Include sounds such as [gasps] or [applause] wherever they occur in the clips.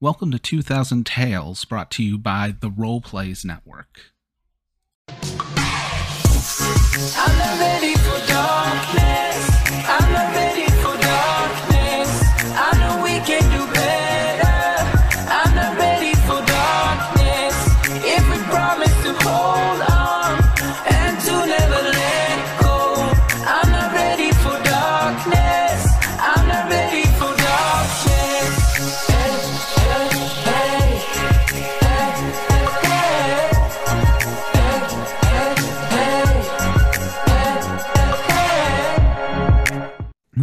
Welcome to 2000 Tales, brought to you by the Role Plays Network.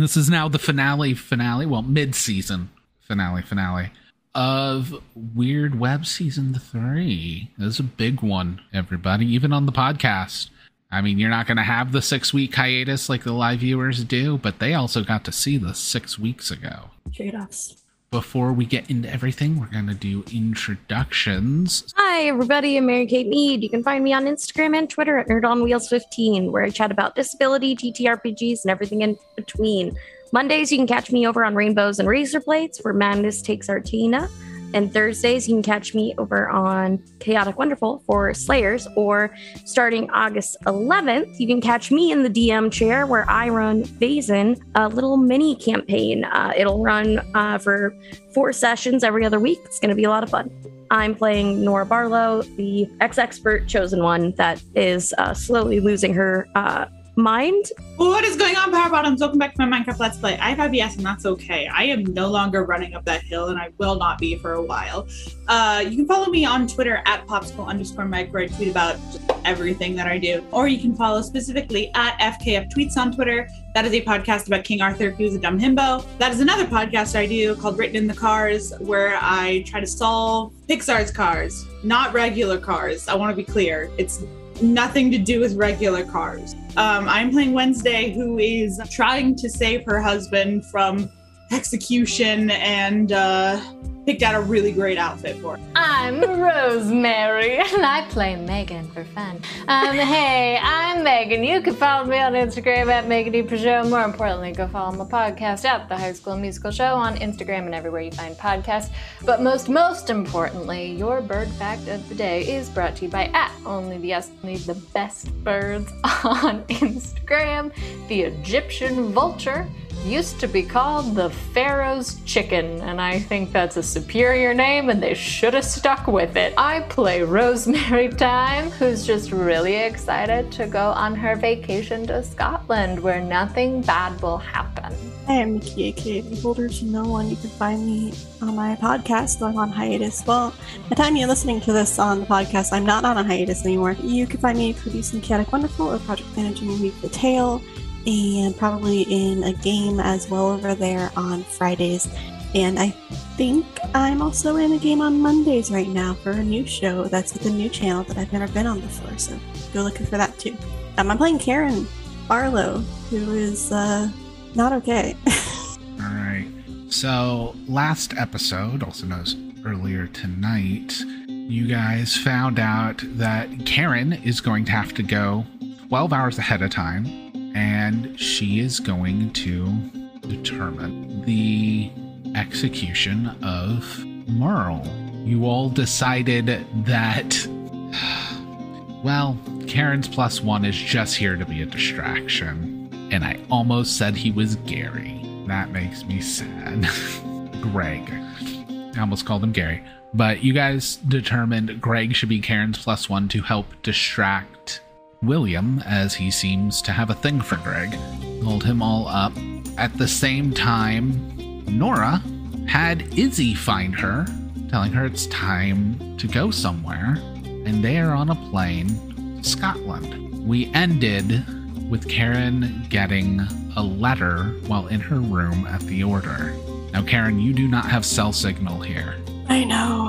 This is now the finale, finale, well, mid season finale, finale of Weird Web Season 3. This is a big one, everybody, even on the podcast. I mean, you're not going to have the six week hiatus like the live viewers do, but they also got to see this six weeks ago. Trade offs. Before we get into everything, we're going to do introductions. Hi, everybody. I'm Mary Kate Mead. You can find me on Instagram and Twitter at NerdOnWheels15, where I chat about disability, TTRPGs, and everything in between. Mondays, you can catch me over on Rainbows and Razor Blades, where Madness takes Artina. And Thursdays, you can catch me over on Chaotic Wonderful for Slayers, or starting August 11th, you can catch me in the DM chair where I run Vazen, a little mini campaign. Uh, it'll run uh, for four sessions every other week. It's going to be a lot of fun. I'm playing Nora Barlow, the ex expert chosen one that is uh, slowly losing her uh, mind. What is going on, Power Bottoms? Welcome back to my Minecraft Let's Play. I have IBS and that's okay. I am no longer running up that hill and I will not be for a while. Uh, you can follow me on Twitter at popsicle underscore Mike where I tweet about everything that I do. Or you can follow specifically at FKF Tweets on Twitter. That is a podcast about King Arthur, who's a dumb himbo. That is another podcast I do called Written in the Cars where I try to solve Pixar's cars, not regular cars. I want to be clear. It's nothing to do with regular cars. Um, I'm playing Wednesday, who is trying to save her husband from execution and uh, picked out a really great outfit for her. I'm [laughs] Rosemary, and I play Megan for fun. Um, hey, I'm Megan. You can follow me on Instagram at Megan E. Peugeot. More importantly, go follow my podcast at The High School Musical Show on Instagram and everywhere you find podcasts. But most, most importantly, your bird fact of the day is brought to you by at Only the Only the Best Birds [laughs] on Instagram, the Egyptian Vulture used to be called the Pharaoh's Chicken, and I think that's a superior name, and they should have stuck with it. I play Rosemary [laughs] Time, who's just really excited to go on her vacation to Scotland, where nothing bad will happen. Hi, I'm Nikki, Beholder to No One. You can find me on my podcast. I'm on hiatus. Well, by the time you're listening to this on the podcast, I'm not on a hiatus anymore. You can find me producing Chaotic Wonderful or project managing Week the Tale, and probably in a game as well over there on Fridays. And I think I'm also in a game on Mondays right now for a new show that's with a new channel that I've never been on before. So go looking for that too. Um, I'm playing Karen Barlow, who is uh, not okay. [laughs] All right. So, last episode, also known as earlier tonight, you guys found out that Karen is going to have to go 12 hours ahead of time, and she is going to determine the execution of Mearl. You all decided that, [sighs] well, Karen's plus one is just here to be a distraction. And I almost said he was Gary. That makes me sad. [laughs] Greg. I almost called him Gary. But you guys determined Greg should be Karen's plus one to help distract William, as he seems to have a thing for Greg. Hold him all up. At the same time, Nora had Izzy find her, telling her it's time to go somewhere, and they are on a plane to Scotland. We ended with Karen getting a letter while in her room at the order. Now, Karen, you do not have cell signal here. I know.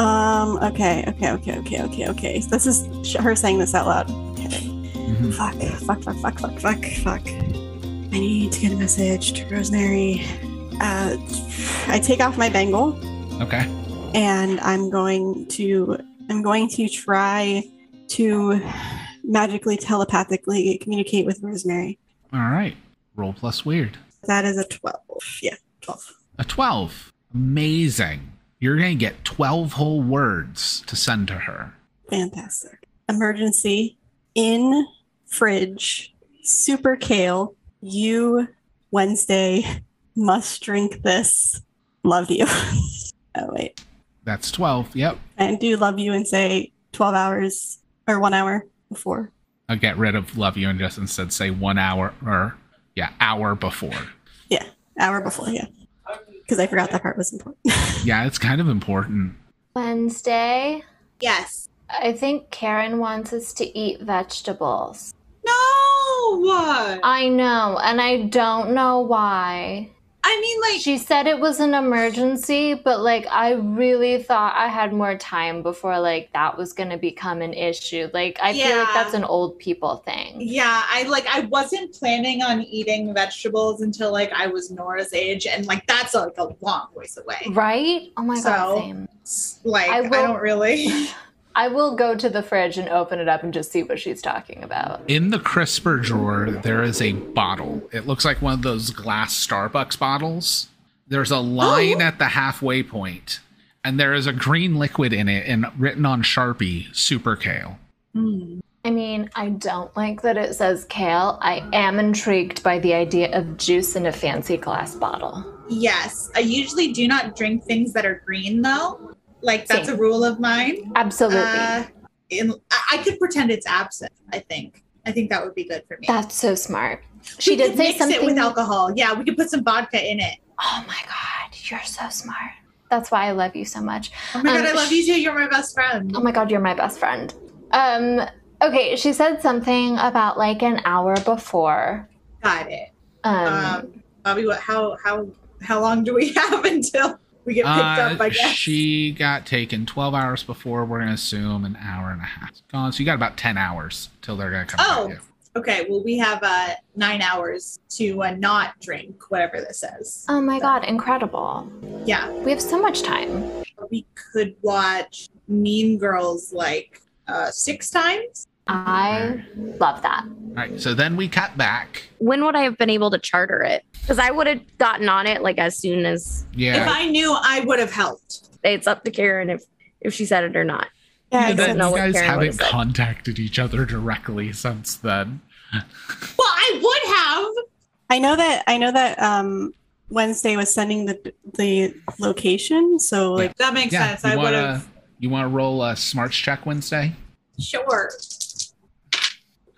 Um. Okay. Okay. Okay. Okay. Okay. Okay. This is her saying this out loud. Mhm. Fuck. Fuck. Fuck. Fuck. Fuck. Fuck. Fuck. I need to get a message to Rosemary. Uh, I take off my bangle Okay. and I'm going to. I'm going to try to magically telepathically communicate with Rosemary. All right. Roll plus weird. That is a twelve. Yeah, twelve. A 12. Amazing. You're going to get 12 whole words to send to her. Fantastic. Emergency in fridge. Super kale. You Wednesday must drink this. Love you. [laughs] oh wait. That's 12. Yep. And do love you and say 12 hours or one hour before. I'll get rid of love you and just instead say one hour or, yeah, hour before. Yeah. Hour before, yeah. Because I forgot that part was important. [laughs] Yeah, it's kind of important. Wednesday. Yes. I think Karen wants us to eat vegetables. No. What? I know, and I don't know why. I mean, like, She said it was an emergency, but like I really thought I had more time before like that was going to become an issue. Like I feel like that's an old people thing. yeah, I like, I wasn't planning on eating vegetables until like I was Nora's age, and like that's like a long ways away. Right? Oh my god, same. Like, I I, don't really. [laughs] I will go to the fridge and open it up and just see what she's talking about. In the crisper drawer, there is a bottle. It looks like one of those glass Starbucks bottles. There's a line at the halfway point, and there is a green liquid in it and written on Sharpie, Super Kale. Hmm. I mean, I don't like that it says kale. I am intrigued by the idea of juice in a fancy glass bottle. Yes, I usually do not drink things that are green though. Like that's Same. a rule of mine. Absolutely. Uh, in, I, I could pretend it's absent. I think. I think that would be good for me. That's so smart. She we did say mix something. it with alcohol. Yeah, we could put some vodka in it. oh my god, you're so smart. That's why I love you so much. Oh my god, Um, I love you too. You're my best friend. Oh my god, you're my best friend. Um, okay, she said something about like an hour before. Got it. Um, Um, Bobby, what? How how how long do we [laughs] have until we get picked up? I Uh, guess. she got taken 12 hours before. We're going to assume an hour and a half. Gone. So you got about 10 hours till they're going to come Oh. you. Okay, well, we have uh nine hours to uh, not drink whatever this says. oh my god, incredible. Yeah, We have so much time. we could watch Mean Girls like uh six times. I love that. All right. So then we cut back. When would I have been able to charter it? Because I would have gotten on it like as soon as Yeah. If I knew, I would have helped. it's up to Karen if if she said it or not. Yeah, I don't know you what guys Karen haven't would've said. contacted each other directly since then. [laughs] Well, I would have. I know that I know that um Wednesday was sending the the location, so like That makes Yeah. sense. You I would have. you want to roll a smarts check Wednesday? Sure.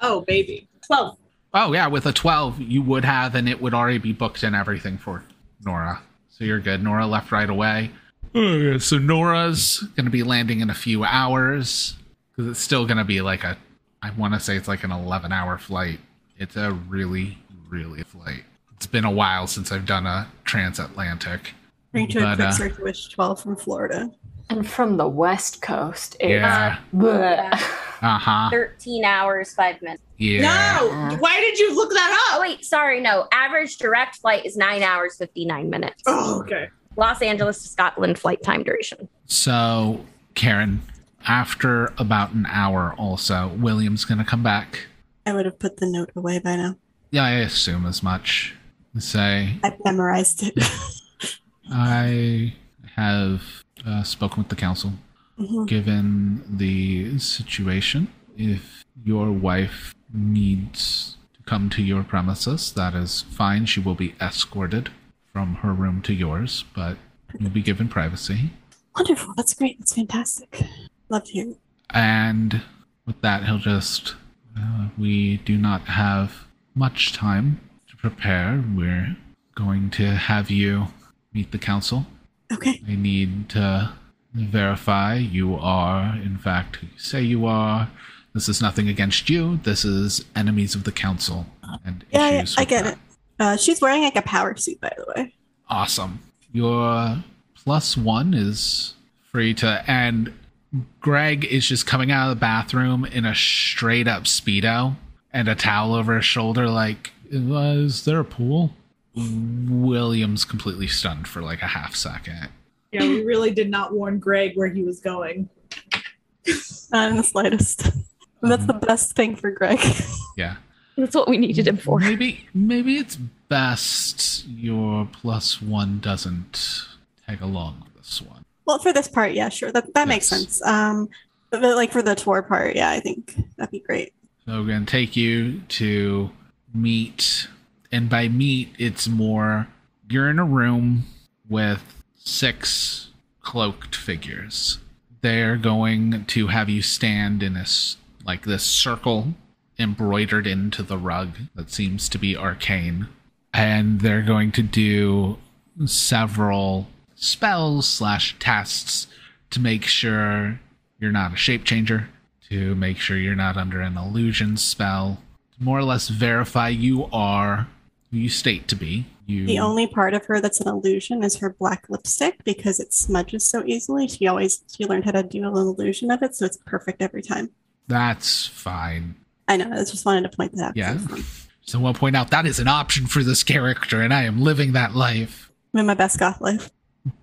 Oh, baby. 12. Oh yeah, with a 12 you would have and it would already be booked and everything for Nora. So you're good. Nora left right away. Okay, so Nora's going to be landing in a few hours cuz it's still going to be like a I want to say it's like an 11 hour flight. It's a really really flight. It's been a while since I've done a transatlantic. bring to a But, quick uh, search wish twelve from Florida. And from the West Coast, it's Yeah. [laughs] bleh. Uh-huh. 13 hours, five minutes. Yeah. No. Why did you look that Oh, up? wait, sorry. No, average direct flight is nine hours, 59 minutes. Oh, okay. Los Angeles to Scotland flight time duration. So, Karen, after about an hour also, William's going to come back. I would have put the note away by now. Yeah, I assume as much. Say, I've memorized it. [laughs] I have uh, spoken with the council. Mhm. Given the situation, if your wife needs to come to your premises, that is fine. She will be escorted from her room to yours, but you'll be given privacy. Wonderful. That's great. That's fantastic. Love you. And with that, he'll just. Uh, we do not have much time to prepare. We're going to have you meet the council. Okay. I need to verify you are, in fact, who you say you are. This is nothing against you. This is enemies of the council and Yeah. I with get that. it. Uh, she's wearing like a power suit, by the way. Awesome. Your plus one is free to, and Greg is just coming out of the bathroom in a straight up Speedo and a towel over his shoulder, like, "Uh, is there a pool? William's completely stunned for like a half second. Yeah, we really did not warn Greg where he was going. Not in the slightest. And that's the best thing for Greg. Yeah. That's what we needed him for. Maybe maybe it's best your plus one doesn't tag along with this one. Well, for this part, yeah, sure. That that makes sense. Um, but, but, like for the tour part, yeah, I think that'd be great. So we're going to take you to meet, and by meet, it's more you're in a room with six cloaked figures. They're going to have you stand in this like this circle embroidered into the rug that seems to be arcane, and they're going to do several spells slash tests to make sure you're not a shape changer, to make sure you're not under an illusion spell, more or less verify you are you state to be. You The only part of her that's an illusion is her black lipstick because it smudges so easily. She always she learned how to do an illusion of it, so it's perfect every time. that's fine. I know. I just wanted to point that out. Yeah. So I'll point out that is an option for this character, and I am living that life. I'm in my best goth life.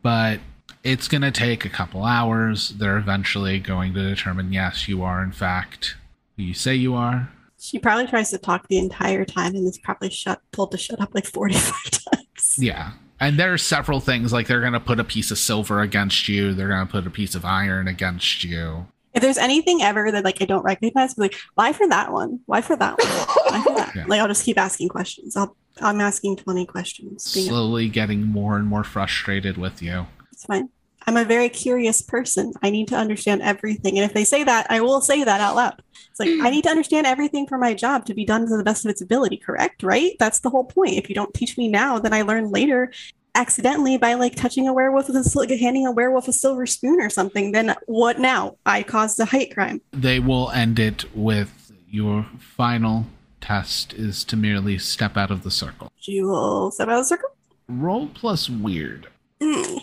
But it's gonna take a couple hours. They're eventually going to determine yes, you are in fact who you say you are. She probably tries to talk the entire time and is probably shut told to shut up like 45 [laughs] times. Yeah. And there are several things like they're gonna put a piece of silver against you, they're gonna put a piece of iron against you. If there's anything ever that like I don't recognize, be like, why for that one? Why for that one? Why for that? [laughs] Yeah. Like I'll just keep asking questions. I'll I'm asking 20 questions. Slowly getting more and more frustrated with you. It's fine. I'm a very curious person. I need to understand everything. And if they say that, I will say that out loud. It's like, I need to understand everything for my job to be done to the best of its ability, correct? Right? That's the whole point. If you don't teach me now, then I learn later accidentally by like touching a werewolf with a sil- handing a werewolf a silver spoon or something. Then what now? I caused a hate crime. They will end it with your final test is to merely step out of the circle. You will step out of the circle. Roll plus weird. Hmm.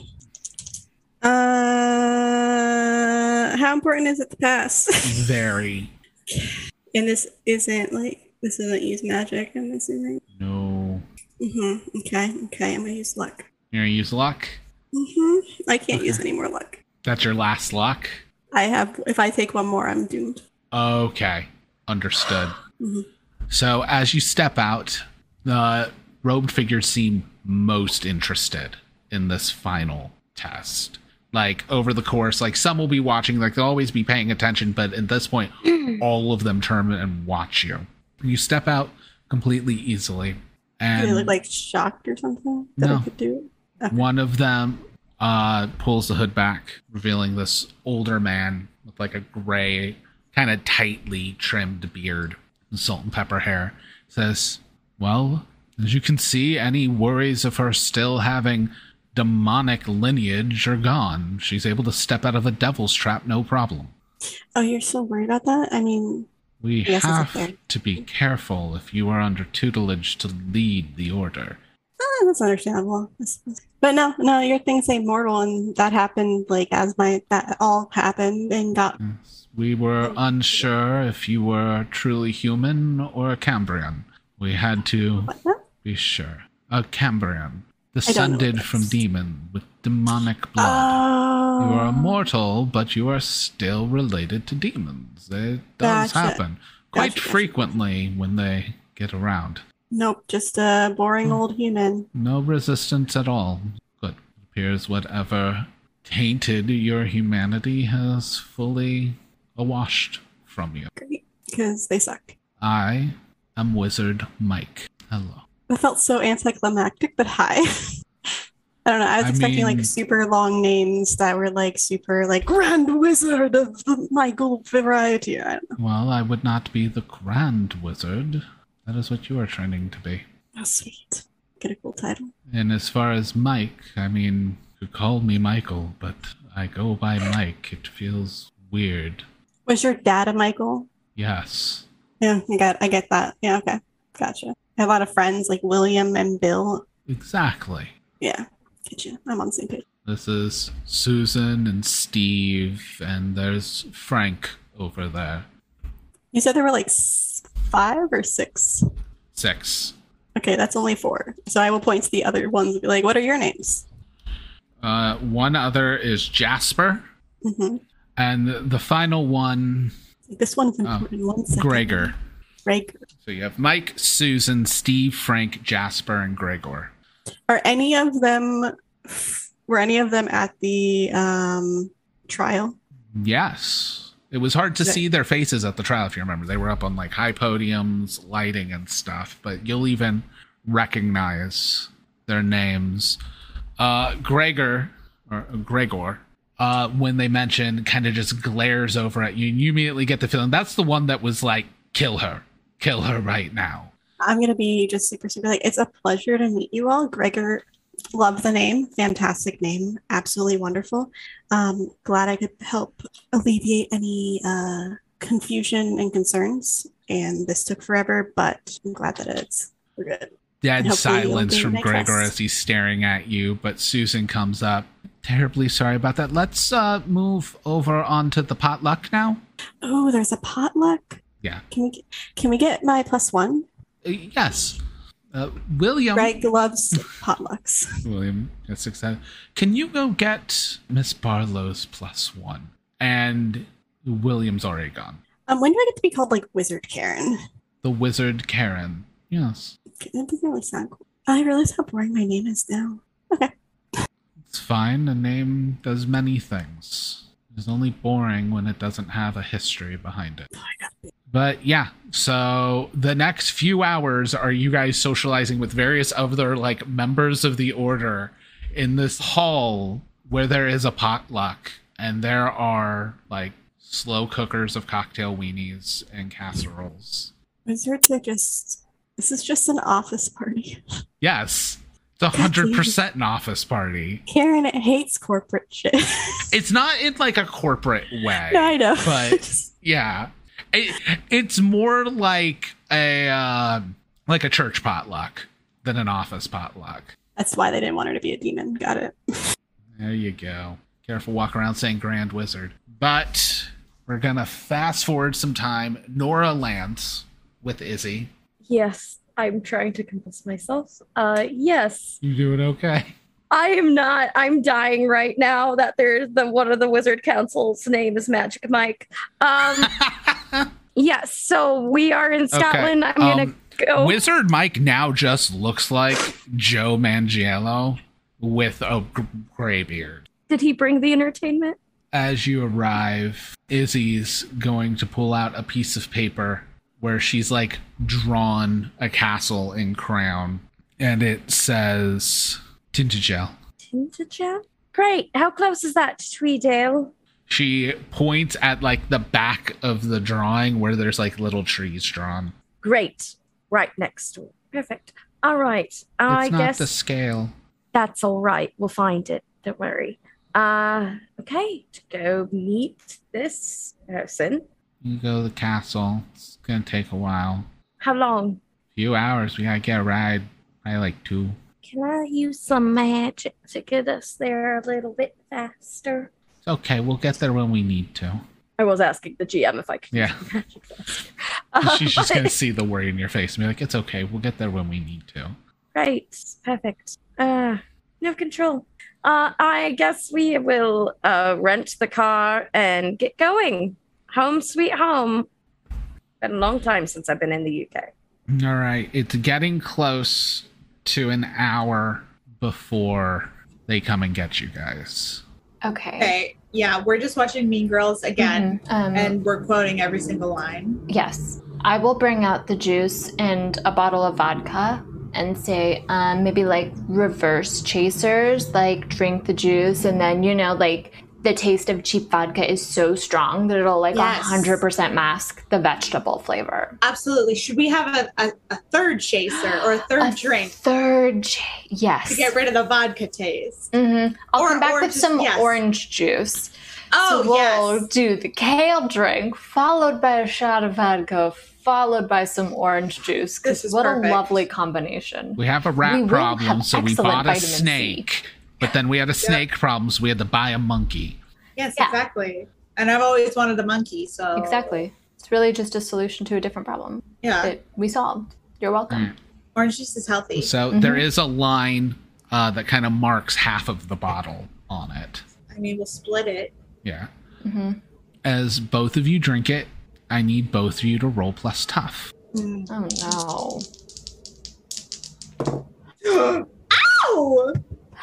Uh, how important is it to pass? [laughs] Very. and this isn't like this isn't use magic, this isn't. No. hmm Okay, okay, I'm gonna use luck. You're gonna use luck. hmm I can't use any more luck. That's your last luck. I have. If I take one more, I'm doomed. Okay. Understood. Mhm. So as you step out, the robed figures seem most interested in this final test. Like over the course, like some will be watching, like they'll always be paying attention, but at this point, [clears throat] all of them turn and watch you. You step out completely easily, and they look like shocked or something that No. I could do it? one of them uh, pulls the hood back, revealing this older man with like a gray, kind of tightly trimmed beard and salt and pepper hair. Says, Well, as you can see, any worries of her still having demonic lineage are gone. She's able to step out of a devil's trap no problem. Oh, you're so worried about that? I mean, We Yes, have to be careful if you are under tutelage to lead the order. ah, that's understandable. But no, no, your things say mortal, and that happened like as my that all happened and got. Yes. We were unsure if you were truly human or a Cambion. We had to be sure. A Cambion, don't know what descended from demon with demonic blood. Oh, you are immortal, but you are still related to demons. It does Gotcha. happen quite Gotcha, frequently when they get around. Nope, just a boring Hmm. old human. No resistance at all. Good. It appears whatever tainted your humanity has fully awashed from you. Great, because they suck. I am Wizard Mike. Hello. That felt so anticlimactic, but hi. [laughs] I don't know. I was I expecting mean- like super long names that were like super like Grand Wizard of the Michael variety. I. Well, I would not be the Grand Wizard. That is what you are training to be. Oh, sweet. Get a cool title. And as far as Mike, I mean, you call me Michael, but I go by Mike. It feels weird. Was your dad a Michael? Yes. Yeah, I got. I get that. Yeah, okay, gotcha. I have a lot of friends like William and Bill. Exactly. Yeah, get you. I'm on the same page. This is Susan and Steve, and there's Frank over there. You said there were like five or six. Six. Okay, that's only four. So I will point to the other ones and be like, "What are your names?" Uh, one other is Jasper, hmm and the, the final one, This one's Oh, important. One second. Gregor. So you have Mike, Susan, Steve, Frank, Jasper, and Gregor. Are any of them Were any of them at the um, trial? Yes. It was hard to see their faces at the trial, if you remember. They were up on like high podiums, lighting and stuff, but you'll even recognize their names. Uh, Gregor, or Gregor, uh, when they mention, kind of just glares over at you, and you immediately get the feeling that's the one that was like, kill her, kill her right now. I'm gonna be just super super like it's a pleasure to meet you all. Gregor, love the name, fantastic name, absolutely wonderful. Um, glad I could help alleviate any uh, confusion and concerns. And this took forever, but I'm glad that it's we're good. Dead silence from Gregor as he's staring at you, but Susan comes up. Terribly sorry about that. Let's uh, move over onto the potluck now. Oh, there's a potluck. Yeah. Can we get, can we get my plus one? Uh, yes. Uh, William. Greg loves potlucks. [laughs] William gets excited. Can you go get Miss Barlow's plus one? And William's already gone. Um, when do I get to be called like Wizard Karen? The wizard Karen. Yes. That doesn't really sound cool. I realize how boring my name is now. Okay. It's fine. A name does many things. It's only boring when it doesn't have a history behind it. But yeah, so the next few hours are you guys socializing with various other like members of the order in this hall where there is a potluck and there are like slow cookers of cocktail weenies and casseroles. Wizards are just. This is just an office party. [laughs] Yes. It's a hundred percent an office party. Karen hates corporate shit. It's not in like a corporate way. [laughs] no, I know. but [laughs] yeah it, it's more like a uh, like a church potluck than an office potluck That's why they didn't want her to be a demon. Got it. there you go careful walk around saying grand wizard but we're gonna fast forward some time nora lands with izzy Yes, I'm trying to convince myself. Uh, yes, you doing okay I am not. I'm dying right now that there's the one of the Wizard Council's name is Magic Mike. Um, [laughs] yes. So we are in Scotland. I'm gonna Um, go. wizard mike now just looks like joe manganiello with a gray beard Did he bring the entertainment? as you arrive, Izzy's going to pull out a piece of paper where she's like drawn a castle in crown and it says Tintagel. Tintagel? Great. How close is that to Tweedale? She points at like the back of the drawing where there's like little trees drawn. Great. Right next to it. Perfect. All right. I it's not guess the scale. that's all right. We'll find it. Don't worry. Uh, okay. To go meet this person. You go to the castle. It's gonna take a while. How long? A few hours. We gotta get a ride. I like two. Can I use some magic to get us there a little bit faster? Okay. We'll get there when we need to. I was asking the GM if I could Yeah. [laughs] use magic faster. Uh, [laughs] She's just but- gonna [laughs] see the worry in your face and be like, "It's okay. We'll get there when we need to." Right. Perfect. Uh, no control. Uh, I guess we will uh, rent the car and get going. Home sweet home. Been a long time since I've been in the UK. All right, it's getting close to an hour before they come and get you guys. Okay. Okay, yeah, we're just watching Mean Girls again, Mhm. Um, and we're quoting every single line. Yes. I will bring out the juice and a bottle of vodka and say, um, maybe like reverse chasers, like drink the juice and then, you know, like the taste of cheap vodka is so strong that it'll like Yes. 100% mask the vegetable flavor. Absolutely. Should we have a, a, a third chaser or a third A drink Third, ch- yes. to get rid of the vodka taste? Mm-hmm. I'll Or- come back with just- some yes. orange juice. Oh, so we'll yes. do the kale drink, followed by a shot of vodka, followed by some orange juice. This Because is what perfect. a lovely combination. We have a rat will problem, have so we bought a snake. C. snake. But then we had a snake problem, so we had to buy a monkey. Yes, Yeah. exactly. And I've always wanted a monkey, so Exactly. It's really just a solution to a different problem Yeah, that we solved. You're welcome. orange juice is healthy. So Mhm. there is a line uh, that kind of marks half of the bottle on it. I mean, we'll split it. Yeah. hmm As both of you drink it, I need both of you to roll plus tough. Mm. Oh no. [gasps] Ow!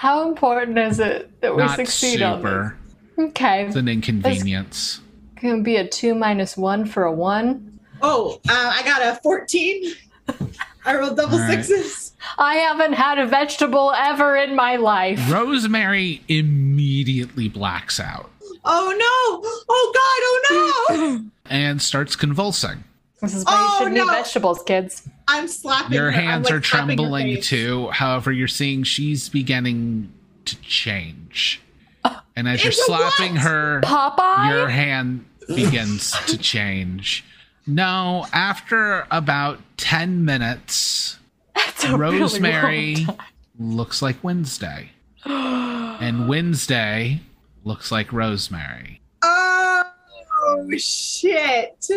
How important is it that we Not succeed on super. this? Okay. It's an inconvenience. Can be a two minus one for a one. Oh, uh, I got a 14. [laughs] I rolled double All right. sixes. I haven't had a vegetable ever in my life. Rosemary immediately blacks out Oh no! Oh god! Oh no! [laughs] and starts convulsing. This is why Oh, you shouldn't no. eat vegetables, kids. I'm slapping. Your her. Hands like, are trembling too. However, you're seeing she's beginning to change. Oh, and as you're slapping what? her, Popeye? your hand begins to change. No, after about 10 minutes, That's a really Rosemary looks like Wednesday. [gasps] and Wednesday looks like Rosemary. Oh shit!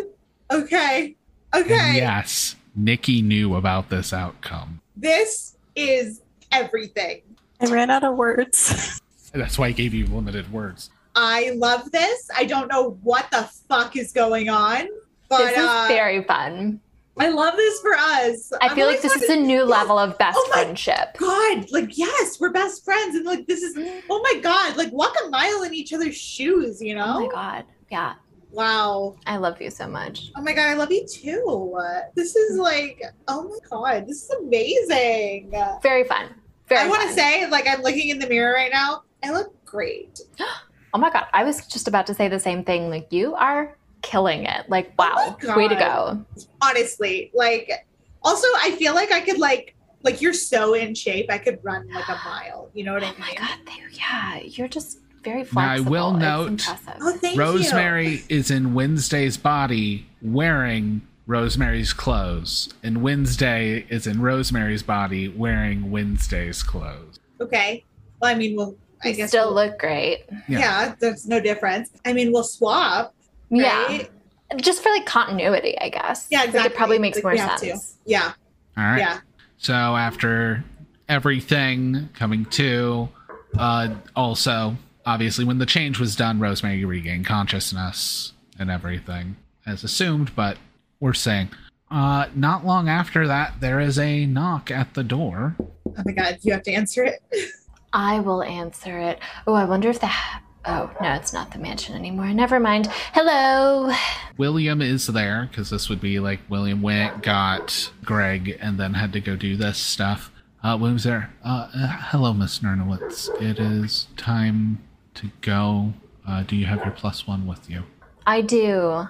Okay, And okay. yes, Nikki knew about this outcome. This is everything. I ran out of words. [laughs] That's why I gave you limited words. I love this. I don't know what the fuck is going on, but This is uh, very fun. I love this for us. I I've feel like this is a new Yeah. level of best Oh friendship. God, like yes, we're best friends, and like this is oh my god, like walk a mile in each other's shoes, you know? Oh my god. Yeah. Wow. I love you so much. Oh my god, I love you too. This is like oh my god, this is amazing. Very fun. Very I want to say, like I'm looking in the mirror right now. I look great. [gasps] Oh my god. I was just about to say the same thing. Like you are killing it. Like Oh wow. my Way to go. Honestly, like also I feel like I could like like you're so in shape. I could run like a mile. You know what I mean? Oh my god. They, yeah. You're just very Now, I will It's note- Oh, thank you. Rosemary is in Wednesday's body wearing Rosemary's clothes, and Wednesday is in Rosemary's body wearing Wednesday's clothes. Okay. Well, I mean, we'll. I You guess still we'll- look great. Yeah. Yeah. there's no difference. I mean, we'll swap. Yeah. Just for like continuity, I guess. Yeah, Like, exactly. it probably makes Like, more sense. to. Yeah. All right. Yeah. So after everything coming to, uh, also obviously when the change was done, Rosemary regained consciousness and everything as assumed, but we're saying. Uh, not long after that, there is a knock at the door. Oh my god, you have to answer it. [laughs] I will answer it. Oh, I wonder if the. Oh, no, it's not the mansion anymore. Never mind. Hello. [sighs] William is there because this would be like William went, got Greg, and then had to go do this stuff. Uh, William's there. Uh, uh, hello, Miss Nernowitz. It is time to go. Uh, do you have your plus one with you? I do. My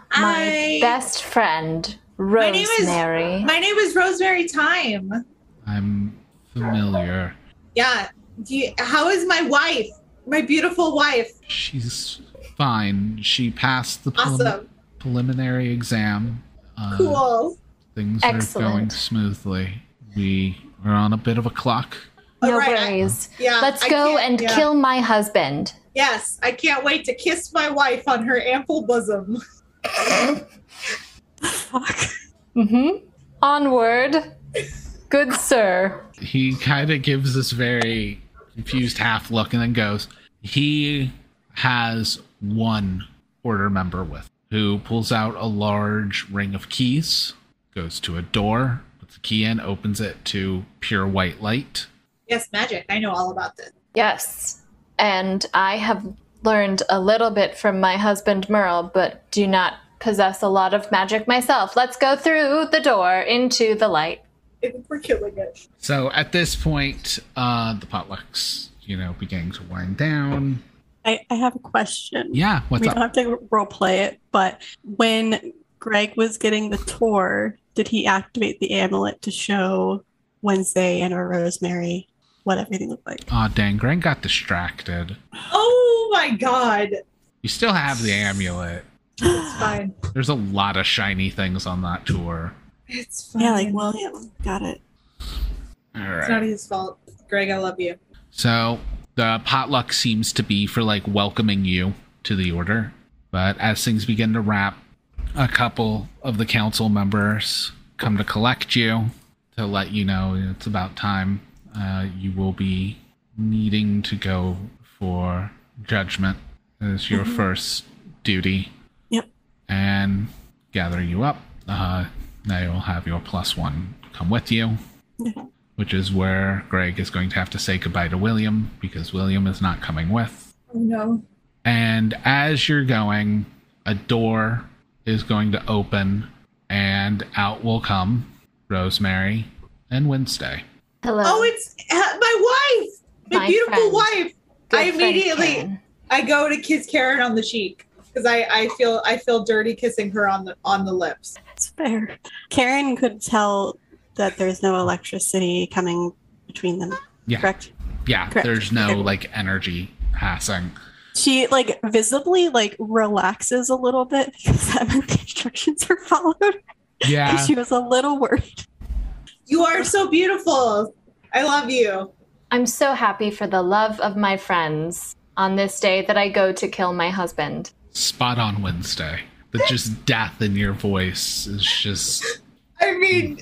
I- best friend, My name is- Rosemary. My name is Rosemary Time. I'm familiar. Yeah. Do you, how is my wife? My beautiful wife. She's fine. She passed the prelim- Awesome. preliminary exam. Uh, Cool. Things are going smoothly. We are on a bit of a clock. no All right, I- worries. Yeah. Let's I go and yeah. kill my husband. Yes, I can't wait to kiss my wife on her ample bosom. Fuck. Mm-hmm. Onward. Good sir. he kind of gives this very confused half look and then goes he has one order member with who pulls out a large ring of keys goes to a door puts the key in opens it to pure white light Yes, magic. I know all about this. Yes. And I have learned a little bit from my husband Mearl, but do not possess a lot of magic myself. Let's go through the door into the light. We're killing it. so at this point uh the potlucks you know beginning to wind down I, I have a question. yeah what's we up don't have to role play it, but when Greg was getting the tour, did he activate the amulet to show Wednesday and or Rosemary what everything looked like? oh dang greg got distracted Oh my god. you still have the amulet It's fine. there's a lot of shiny things on that tour It's fine. Yeah, like William. Got it. all it's not his fault. Greg, I love you. So the potluck seems to be for like welcoming you to the order. But as things begin to wrap, a couple of the council members come to collect you to let you know it's about time. Uh, you will be needing to go for judgment as your first duty Yep. and gather you up. Uh, they will have your plus one come with you. Which is where Greg is going to have to say goodbye to William because William is not coming with. Oh no. And as you're going, a door is going to open, and out will come Rosemary and Wednesday. Hello. Oh, it's uh, my wife, my, My beautiful friend. wife. Good I immediately Karen. I go to kiss Karen on the cheek because I I feel I feel dirty kissing her on the on the lips. That's fair. Karen could tell that there's no electricity coming between them. Yeah. Correct. Yeah, Correct. there's no Okay. like energy passing. She like visibly like relaxes a little bit because [laughs] that meant the instructions are followed. Yeah. She was a little worried. You are so beautiful. I love you. I'm so happy for the love of my friends on this day that I go to kill my husband. Spot on Wednesday. The just [laughs] death in your voice is just. I mean,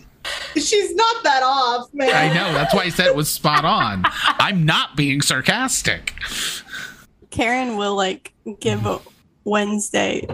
she's not that off, man. I know. That's why I said it was spot on. I'm not being sarcastic. Karen will like give Wednesday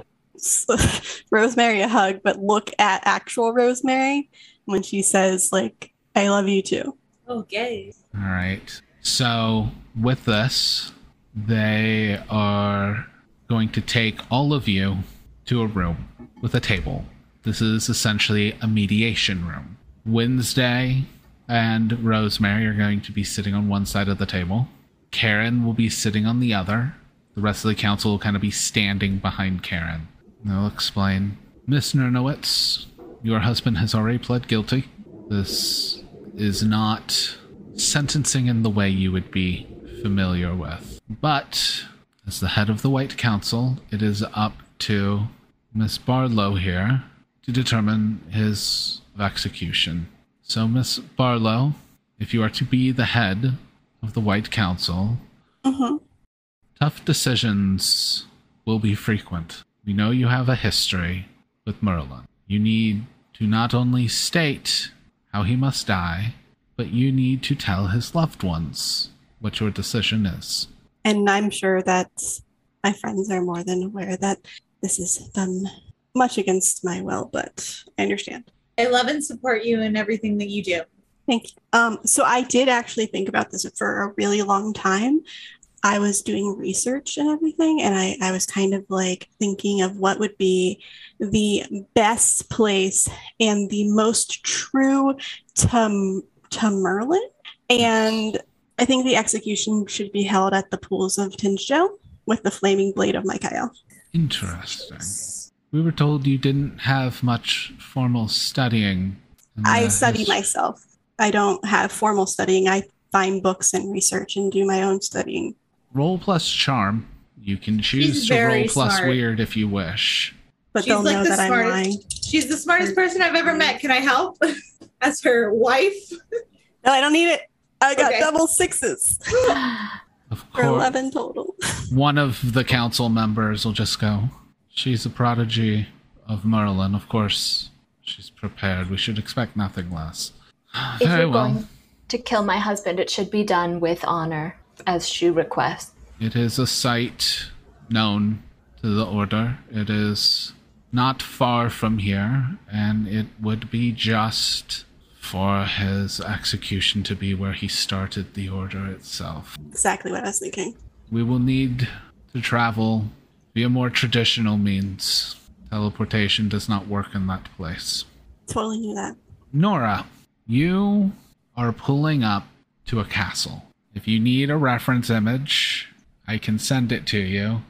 [laughs] Rosemary a hug, but look at actual Rosemary when she says like "I love you too." Oh, okay. All right. So, with this, they are going to take all of you to a room with a table. This is essentially a mediation room. Wednesday and Rosemary are going to be sitting on one side of the table. Karen will be sitting on the other. The rest of the council will kind of be standing behind Karen. They'll explain Miss Nernowitz, your husband has already pled guilty. This is not sentencing in the way you would be familiar with. But as the head of the White Council, it is up to Miss Barlow here to determine his execution. So, Miss Barlow, if you are to be the head of the White Council, hmm tough decisions will be frequent. We know you have a history with Merlin. You need to not only state how he must die, but you need to tell his loved ones what your decision is. And I'm sure that my friends are more than aware that this is done much against my will, but I understand. I love and support you in everything that you do. Thank you. Um, so I did actually think about this for a really long time. I was doing research and everything, and I, I was kind of like thinking of what would be the best place and the most true to, to Merlin. And I think the execution should be held at the pools of Tinjo with the flaming blade of Mikael. Interesting. We were told you didn't have much formal studying. I study his- myself. I don't have formal studying. I find books and research and do my own studying. Roll plus charm. You can choose She's to roll plus smart. weird if you wish. But She's they'll like know the that I'm smartest- lying. She's the smartest person I've ever met. Can I help? [laughs] As her wife? No, I don't need it. I got Okay. double sixes [gasps] Of for course. 11 total. one of the council members will just go, She's a prodigy of Merlin. Of course, she's prepared. We should expect nothing less. If Very you're well. going to kill my husband, it should be done with honor, as she requests. It is a site known to the Order. It is not far from here, and it would be just for his execution to be where he started the Order itself. exactly what I was thinking. We will need to travel via more traditional means. Teleportation does not work in that place. Totally knew that. Nora, you are pulling up to a castle. If you need a reference image, I can send it to you.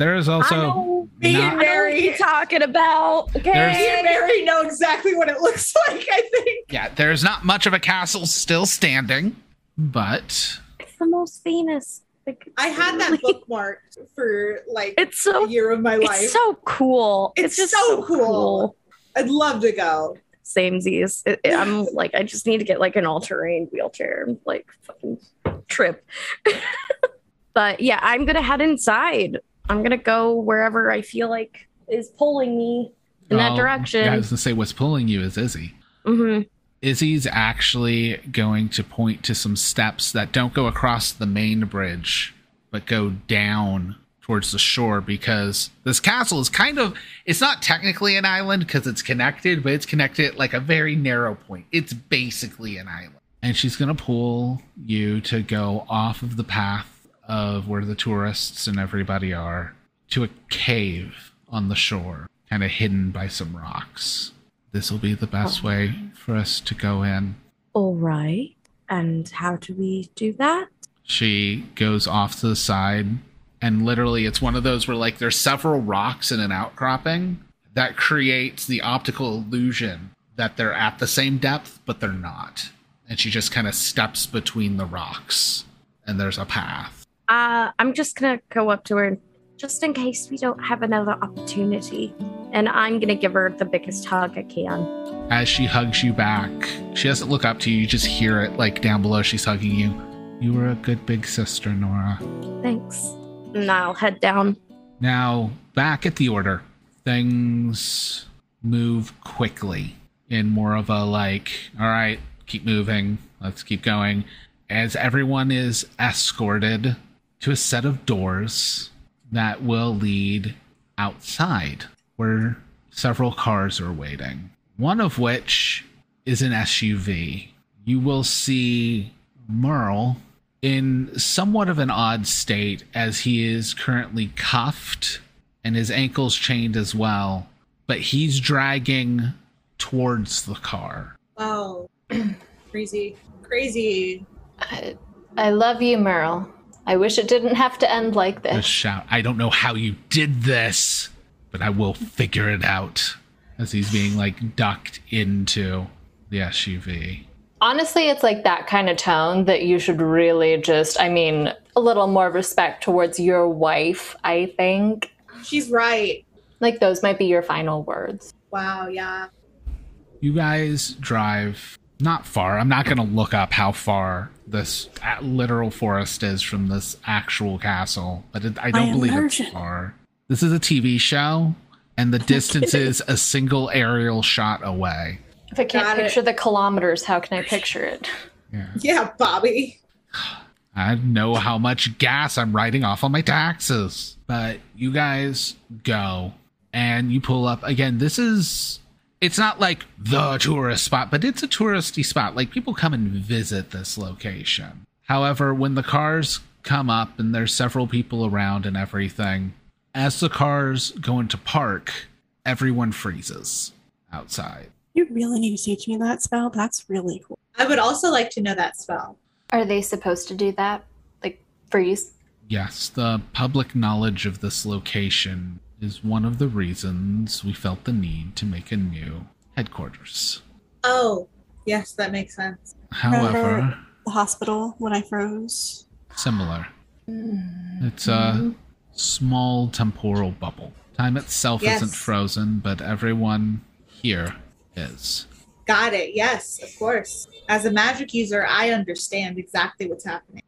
But there is I also know, Me not- and I know what Mary. talking about. There's- Me Okay. and Mary know exactly what it looks [laughs] like, I think. yeah, there's not much of a castle still standing, but It's the most famous. Like, I had that really- bookmarked for like It's so a year of my life. it's so cool. It's It's, just so so, cool. cool. I'd love to go. Same Z's. It, it- I'm like, I just need to get like an all-terrain wheelchair, like fucking trip. [laughs] but yeah, I'm gonna head inside. I'm gonna go wherever I feel like is pulling me in that Oh, direction. Yeah, I was gonna say what's pulling you is Izzy. Mm-hmm. Izzy's actually going to point to some steps that don't go across the main bridge, but go down towards the shore because this castle is kind of it's not technically an island because it's connected, but it's connected like a very narrow point. It's basically an island. and she's going to pull you to go off of the path of where the tourists and everybody are to a cave on the shore, kind of hidden by some rocks. This will be the best oh. way for us to go in. All right. And how do we do that? She goes off to the side, and literally, it's one of those where, like, there's several rocks in an outcropping that creates the optical illusion that they're at the same depth, but they're not. And she just kind of steps between the rocks, and there's a path. Uh, I'm just gonna go up to her, just in case we don't have another opportunity. And I'm gonna give her the biggest hug I can. As she hugs you back, she doesn't look up to you, you just hear it, like, down below, she's hugging you. You were a good big sister, Nora. Thanks. And I'll head down. Now, back at the order, things move quickly in more of a like, all right, keep moving, let's keep going. As everyone is escorted to a set of doors that will lead outside where several cars are waiting. One of which is an SUV. You will see Mearl in somewhat of an odd state as he is currently cuffed and his ankles chained as well, but he's dragging towards the car. Wow. [clears throat] crazy. Crazy. I, I love you, Mearl. I wish it didn't have to end like A this. shout, I don't know how you did this, but I will figure it out. As he's being like ducked into the SUV. Honestly, it's like that kind of tone that you should really just, I mean, a little more respect towards your wife, I think. She's right. Like those might be your final words. Wow, yeah. You guys drive not far. I'm not going to look up how far this uh, literal forest is from this actual castle, but it, I don't am believe urgent. it's far. This is a TV show, and the distance is a single aerial shot away. If I can't Got it. picture the kilometers, how can I picture it? Yeah. Yeah, Bobby. I know how much gas I'm writing off on my taxes. But you guys go and you pull up again. This is it's not like the tourist spot, but it's a touristy spot. Like people come and visit this location. However, when the cars come up and there's several people around and everything, as the cars go into park, everyone freezes outside. You really need to teach me that spell. That's really cool. I would also like to know that spell. Are they supposed to do that? Like freeze? Yes, the public knowledge of this location is one of the reasons we felt the need to make a new headquarters. Oh, yes, that makes sense. However, Remember- The hospital when I froze. similar. Hmm. It's a small temporal bubble. Time itself Yes. isn't frozen, but everyone here is. Got it. Yes, of course. As a magic user, I understand exactly what's happening.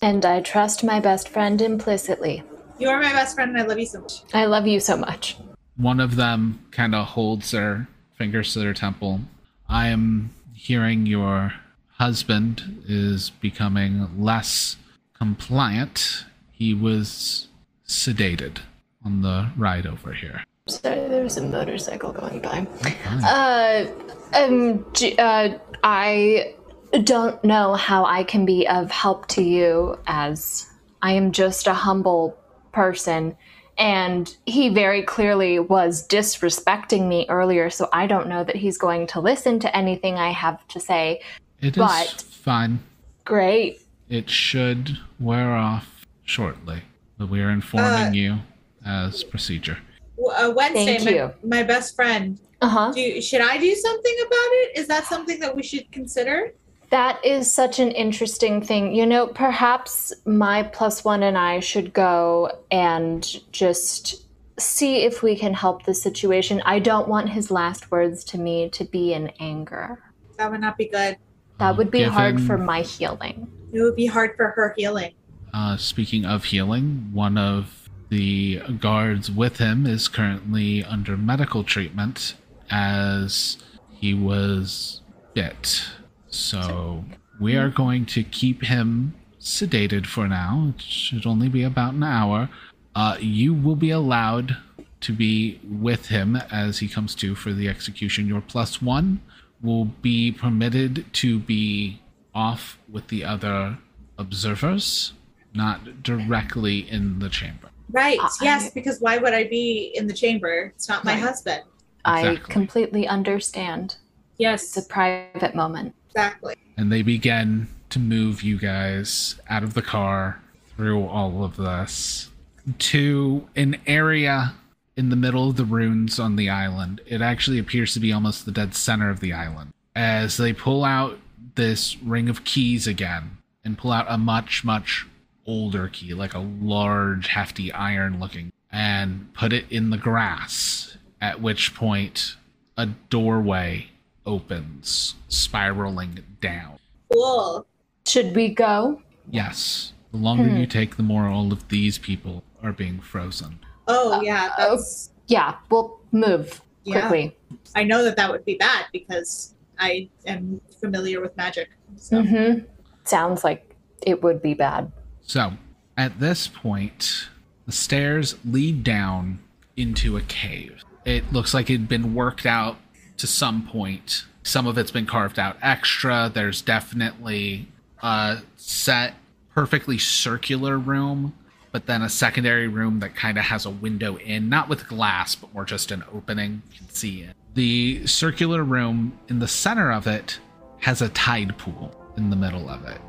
And I trust my best friend implicitly. You are my best friend and I love you so much. I love you so much. One of them kind of holds their fingers to their temple. I am hearing your husband is becoming less compliant. He was sedated on the ride over here. Sorry, there's a motorcycle going by. Fine. Uh, um, G- uh, I don't know how I can be of help to you as I am just a humble person. And he very clearly was disrespecting me earlier, so I don't know that he's going to listen to anything I have to say. It is but- fine. Great. It should wear off shortly, but we are informing Uh, you as procedure. W- Uh, Wednesday, Thank my, you. my best friend. Uh huh. Do should I do something about it? Is that something that we should consider? That is such an interesting thing. You know, perhaps my plus one and I should go and just see if we can help the situation. I don't want his last words to me to be in anger. That would not be good. That would be hard Given- for my healing. It would be hard for her healing. Uh, speaking of healing, one of the guards with him is currently under medical treatment as he was bit. So we are going to keep him sedated for now. It should only be about an hour. Uh, you will be allowed to be with him as he comes to for the execution. Your plus one will be permitted to be off with the other observers, not directly in the chamber. Right. I- yes, because why would I be in the chamber? It's not my Right. husband. I Exactly. completely understand. Yes. It's a private moment. Exactly. And they begin to move you guys out of the car through all of this to an area in the middle of the ruins on the island. It actually appears to be almost the dead center of the island. As they pull out this ring of keys again and pull out a much, much older key, like a large, hefty iron looking, and put it in the grass. At which point, a doorway opens, spiraling down. Cool. Should we go? Yes. The longer Hmm. you take, the more all of these people are being frozen. Oh yeah, oh. that's Yeah, we'll move Yeah. quickly. I know that that would be bad because I am familiar with magic. So hmm Sounds like it would be bad. So, at this point, the stairs lead down into a cave. It looks like it'd been worked out to some point. Some of it's been carved out extra. There's definitely a set, perfectly circular room, but then a secondary room that kind of has a window in, not with glass, but more just an opening. You can see it. The circular room in the center of it has a tide pool in the middle of it.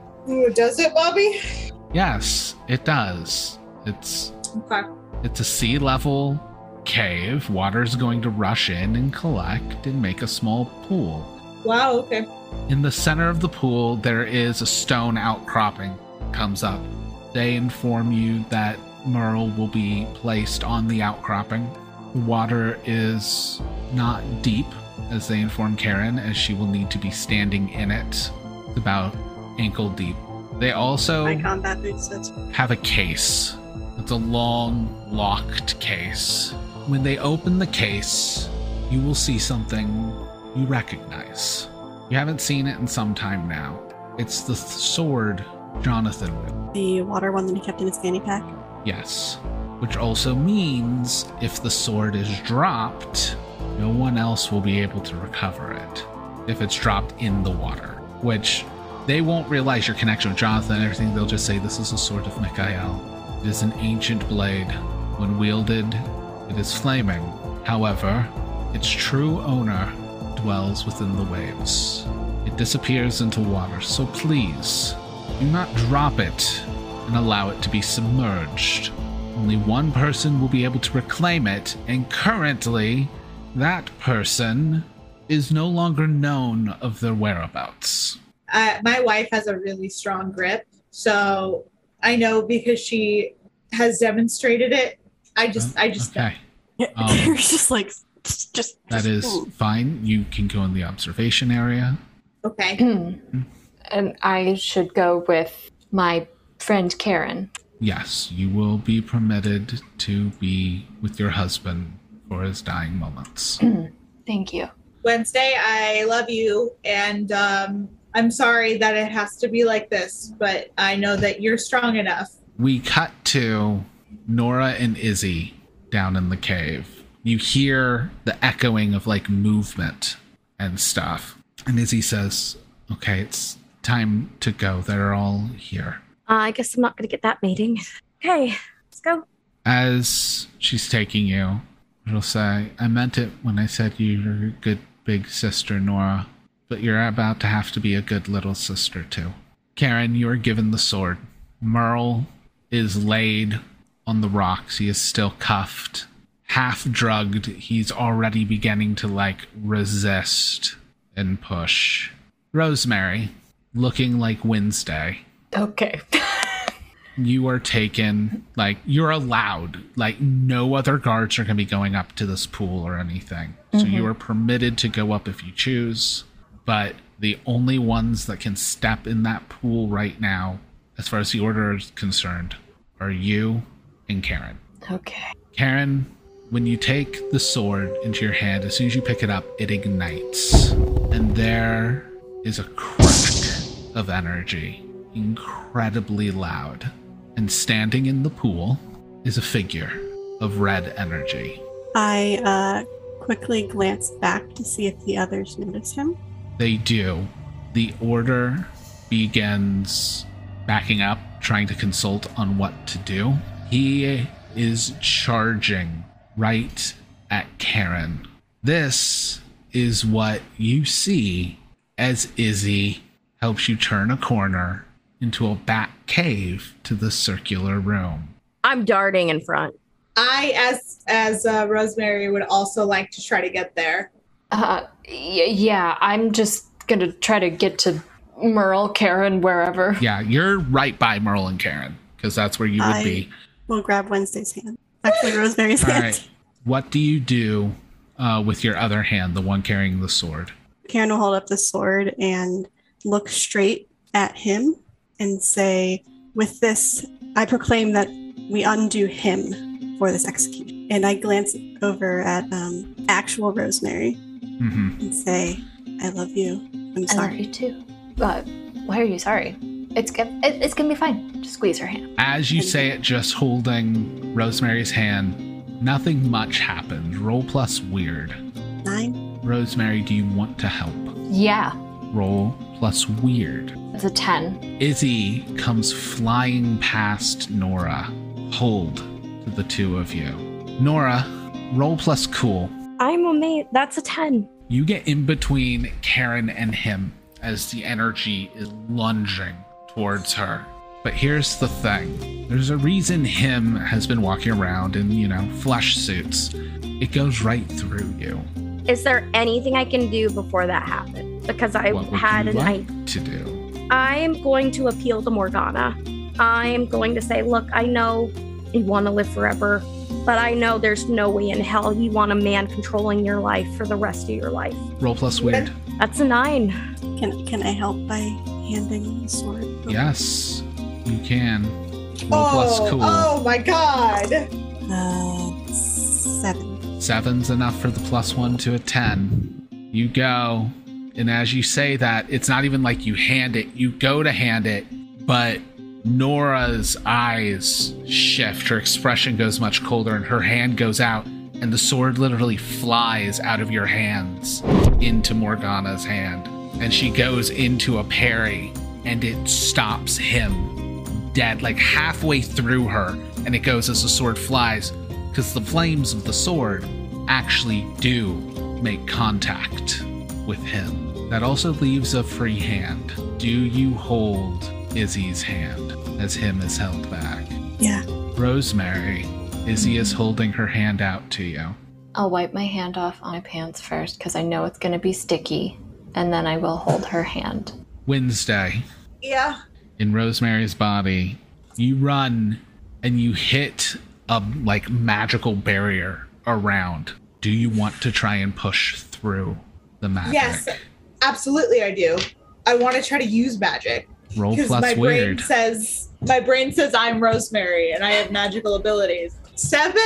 Does it, Bobby? Yes, it does. It's Okay. it's a sea level cave. water is going to rush in and collect and make a small pool. Wow. Okay. In the center of the pool, there is a stone outcropping comes up. They inform you that Mearl will be placed on the outcropping. The water is not deep, as they inform Karen, as she will need to be standing in it. It's about ankle deep. They also My combat boots. That's have a case. It's a long, locked case. When they open the case, you will see something you recognize. You haven't seen it in some time now. It's the th- sword Jonathan wield. the water one that he kept in his fanny pack. Yes. Which also means if the sword is dropped, no one else will be able to recover it if it's dropped in the water. Which they won't realize your connection with Jonathan and everything. They'll just say this is a sword of Mikael. It is an ancient blade. When wielded, it is flaming. However, its true owner dwells within the waves. It disappears into water, so please do not drop it and allow it to be submerged. Only one person will be able to reclaim it, and currently, that person is no longer known of their whereabouts. Uh, my wife has a really strong grip, so I know because she has demonstrated it. I just, I just know. okay. Um, [laughs] You're just like, just, just That is ooh. fine. You can go in the observation area. Okay. and I should go with my friend Karen. Yes, you will be permitted to be with your husband for his dying moments. [clears throat] Thank you. Wednesday, I love you, and um, I'm sorry that it has to be like this, but I know that you're strong enough. we cut to Nora and Izzy down in the cave. You hear the echoing of like movement and stuff. And Izzy says, Okay, it's time to go. They're all here. Uh, I guess I'm not going to get that meeting. Okay, let's go. As she's taking you, she'll say, I meant it when I said you're a good big sister, Nora, but you're about to have to be a good little sister too. Karen, you are given the sword. Mearl is laid on the rocks. He is still cuffed, half drugged. He's already beginning to like resist and push. Rosemary, looking like Wednesday, Okay. you are taken like you're allowed like no other guards are going to be going up to this pool or anything so mm-hmm. you are permitted to go up if you choose but the only ones that can step in that pool right now as far as the order is concerned are you and karen okay. Karen, when you take the sword into your hand, as soon as you pick it up, it ignites. And there is a crack of energy, incredibly loud. And standing in the pool is a figure of red energy. I uh, quickly glance back to see if the others notice him. They do. The order begins backing up, trying to consult on what to do. He is charging right at Karen. This is what you see as Izzy helps you turn a corner into a back cave to the circular room. I'm darting in front. I, as as uh, Rosemary, would also like to try to get there. Uh, y- yeah, I'm just gonna try to get to Mearl, Karen, wherever. Yeah, you're right by Mearl and Karen because that's where you would I- be. We'll grab Wednesday's hand. Actually, Rosemary's All hand. right. What do you do uh, with your other hand, the one carrying the sword? Karen will hold up the sword and look straight at him and say, With this, I proclaim that we undo him for this execution. And I glance over at um, actual Rosemary hmm and say, I love you. I'm I love sorry. you too. Uh, why are you sorry? It's it, it's gonna be fine. Just squeeze her hand. As you say it, just holding Rosemary's hand, nothing much happens. Roll plus weird. Nine. Rosemary, do you want to help? Yeah, Roll plus weird. it's a ten. Izzy comes flying past Nora, Hold to the two of you. Nora, roll plus cool. I'm amazed. That's a 10. You get in between Karen and him as the energy is lunging towards her. But here's the thing there's a reason him has been walking around in, you know, flesh suits. It goes right through you. Is there anything I can do before that happens? Because I what would had you an like I to do? I'm going to appeal to Morgana. I'm going to say, look, I know you want to live forever, but I know there's no way in hell you want a man controlling your life for the rest of your life. Roll plus weird. That's a nine. Can, can I help by handing the sword? over? Yes, you can. Roll plus oh, cool. oh my god! Uh, seven. Seven's enough for the plus one to a 10. You go, and as you say that, it's not even like you hand it. You go to hand it, but Nora's eyes shift. Her expression goes much colder, and her hand goes out, and the sword literally flies out of your hands into Morgana's hand. And she goes into a parry, and it stops him dead, like halfway through her, and it goes as the sword flies, because the flames of the sword actually do make contact with him. That also leaves a free hand. Do you hold Izzy's hand as him is held back? Yeah. Rosemary, Izzy is mm-hmm. holding her hand out to you. I'll wipe my hand off on my pants first because I know it's gonna be sticky, and then I will hold her hand. Wednesday, Yeah. in Rosemary's body, you run and you hit a like magical barrier around. Do you want to try and push through the magic? Yes, absolutely. I do. I want to try to use magic Roll because plus my weird. brain says my brain says I'm Rosemary and I have magical abilities. Seven.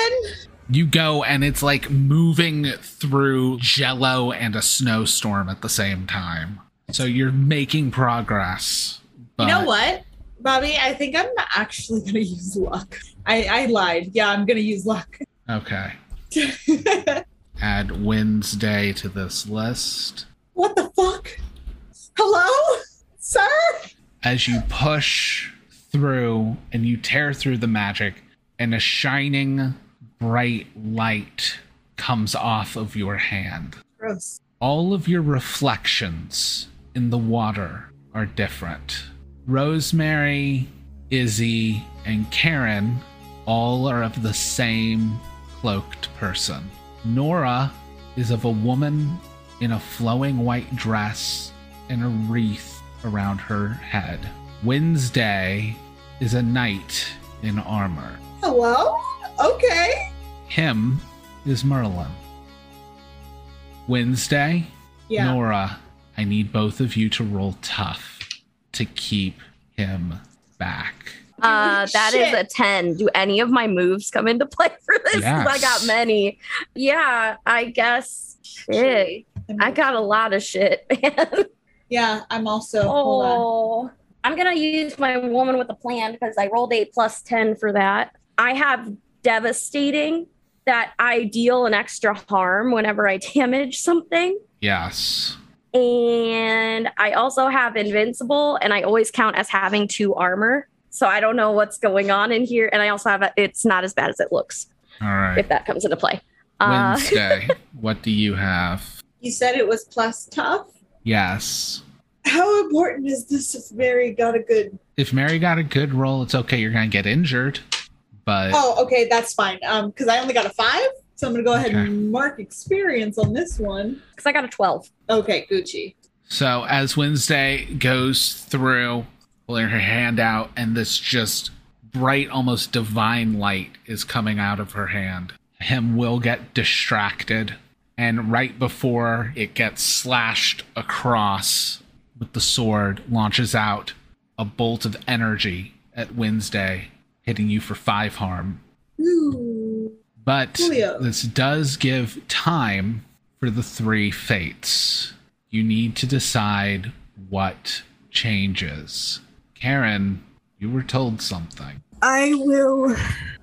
You go and it's like moving through jello and a snowstorm at the same time. So you're making progress. You know what, Bobby? I think I'm actually gonna use luck. I, I lied. Yeah, I'm gonna use luck. Okay. [laughs] Add Wednesday to this list. what the fuck? Hello, sir? as you push through and you tear through the magic, and a shining bright light comes off of your hand. Gross. All of your reflections in the water are different. Rosemary, Izzy, and Karen all are of the same cloaked person. Nora is of a woman in a flowing white dress and a wreath around her head. Wednesday is a knight in armor. Hello. Okay. Him is Merlin. Wednesday, Yeah. Nora, I need both of you to roll tough to keep him back. Uh, that is Shit. a 10. Do any of my moves come into play [laughs] for this? 'Cause I got many. Yeah, I guess. Shit. I got a lot of shit, [laughs] man. Yeah, I'm also. Hold on. Oh, I'm gonna use my woman with a plan because I rolled a plus ten for that. I have devastating that I deal an extra harm whenever I damage something. Yes. And I also have invincible, and I always count as having two armor. So I don't know what's going on in here. And I also have a, it's not as bad as it looks All right. if that comes into play. Uh, Wednesday, [laughs] what do you have? You said it was plus tough. Yes. How important is this if Mary got a good? If Mary got a good roll, it's okay. You're going to get injured. But Oh, okay, that's fine. Um, because I only got a five, so I'm gonna go ahead Okay. and mark experience on this one. because I got a 12. Okay, Gucci. So as Wednesday goes through, pulling her hand out, and this just bright, almost divine light is coming out of her hand. Him will get distracted, and right before it gets slashed across with the sword, launches out a bolt of energy at Wednesday, hitting you for five harm. Ooh. But Coolio. this does give time for the three fates. You need to decide what changes. Karen, you were told something. I will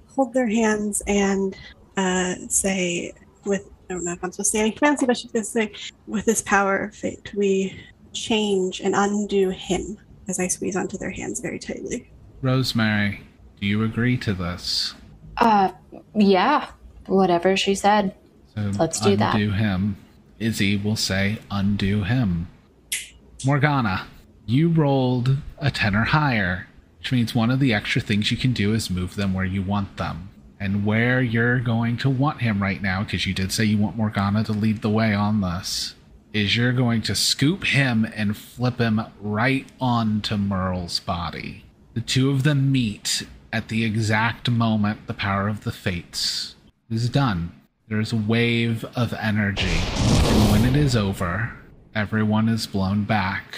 hold their hands and uh, say, with I don't know if I'm supposed to say any fancy, but she's going to say, with this power of fate, we change and undo him as I squeeze onto their hands very tightly. Rosemary, do you agree to this? Uh, yeah. Whatever she said. So Let's do that. Undo him. Izzy will say undo him. Morgana, you rolled a 10 or higher, which means one of the extra things you can do is move them where you want them. And where you're going to want him right now, because you did say you want Morgana to lead the way on this, is you're going to scoop him and flip him right onto Mearl's body. The two of them meet at the exact moment the power of the fates is done. There's a wave of energy, and when it is over, everyone is blown back.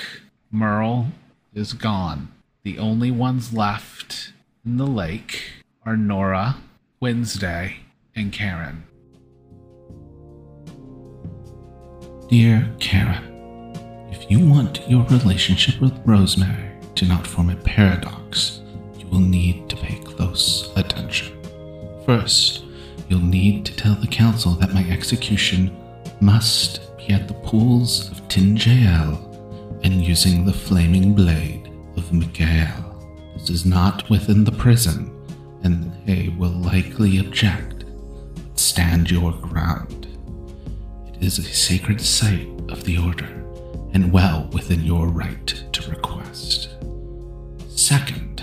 Mearl is gone. The only ones left in the lake are Nora, Wednesday, and Karen. Dear Karen, if you want your relationship with Rosemary to not form a paradox, will need to pay close attention. First, you'll need to tell the council that my execution must be at the pools of Tinjael and using the flaming blade of Mikael. This is not within the prison, and they will likely object. But stand your ground. It is a sacred site of the Order, and well within your right to request. Second,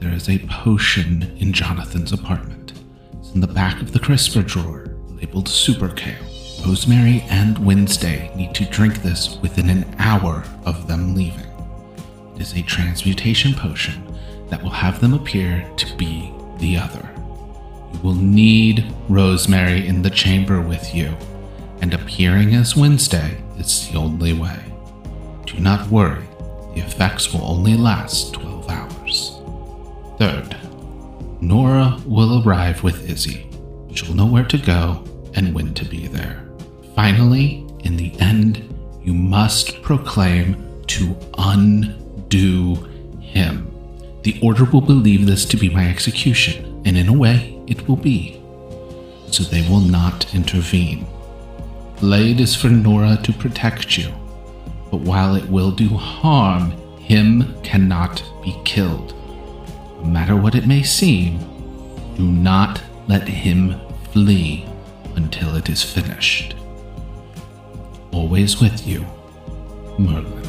there is a potion in Jonathan's apartment. It's in the back of the crisper drawer, labeled Super Kale. Rosemary and Wednesday need to drink this within an hour of them leaving. It is a transmutation potion that will have them appear to be the other. You will need Rosemary in the chamber with you, and appearing as Wednesday is the only way. Do not worry, the effects will only last 12 hours. Third, Nora will arrive with Izzy. She'll know where to go and when to be there. Finally, in the end, you must proclaim to undo him. The Order will believe this to be my execution, and in a way, it will be. So they will not intervene. Blade is for Nora to protect you, but while it will do harm, him cannot be killed. No matter what it may seem, do not let him flee until it is finished. Always with you, Merlin.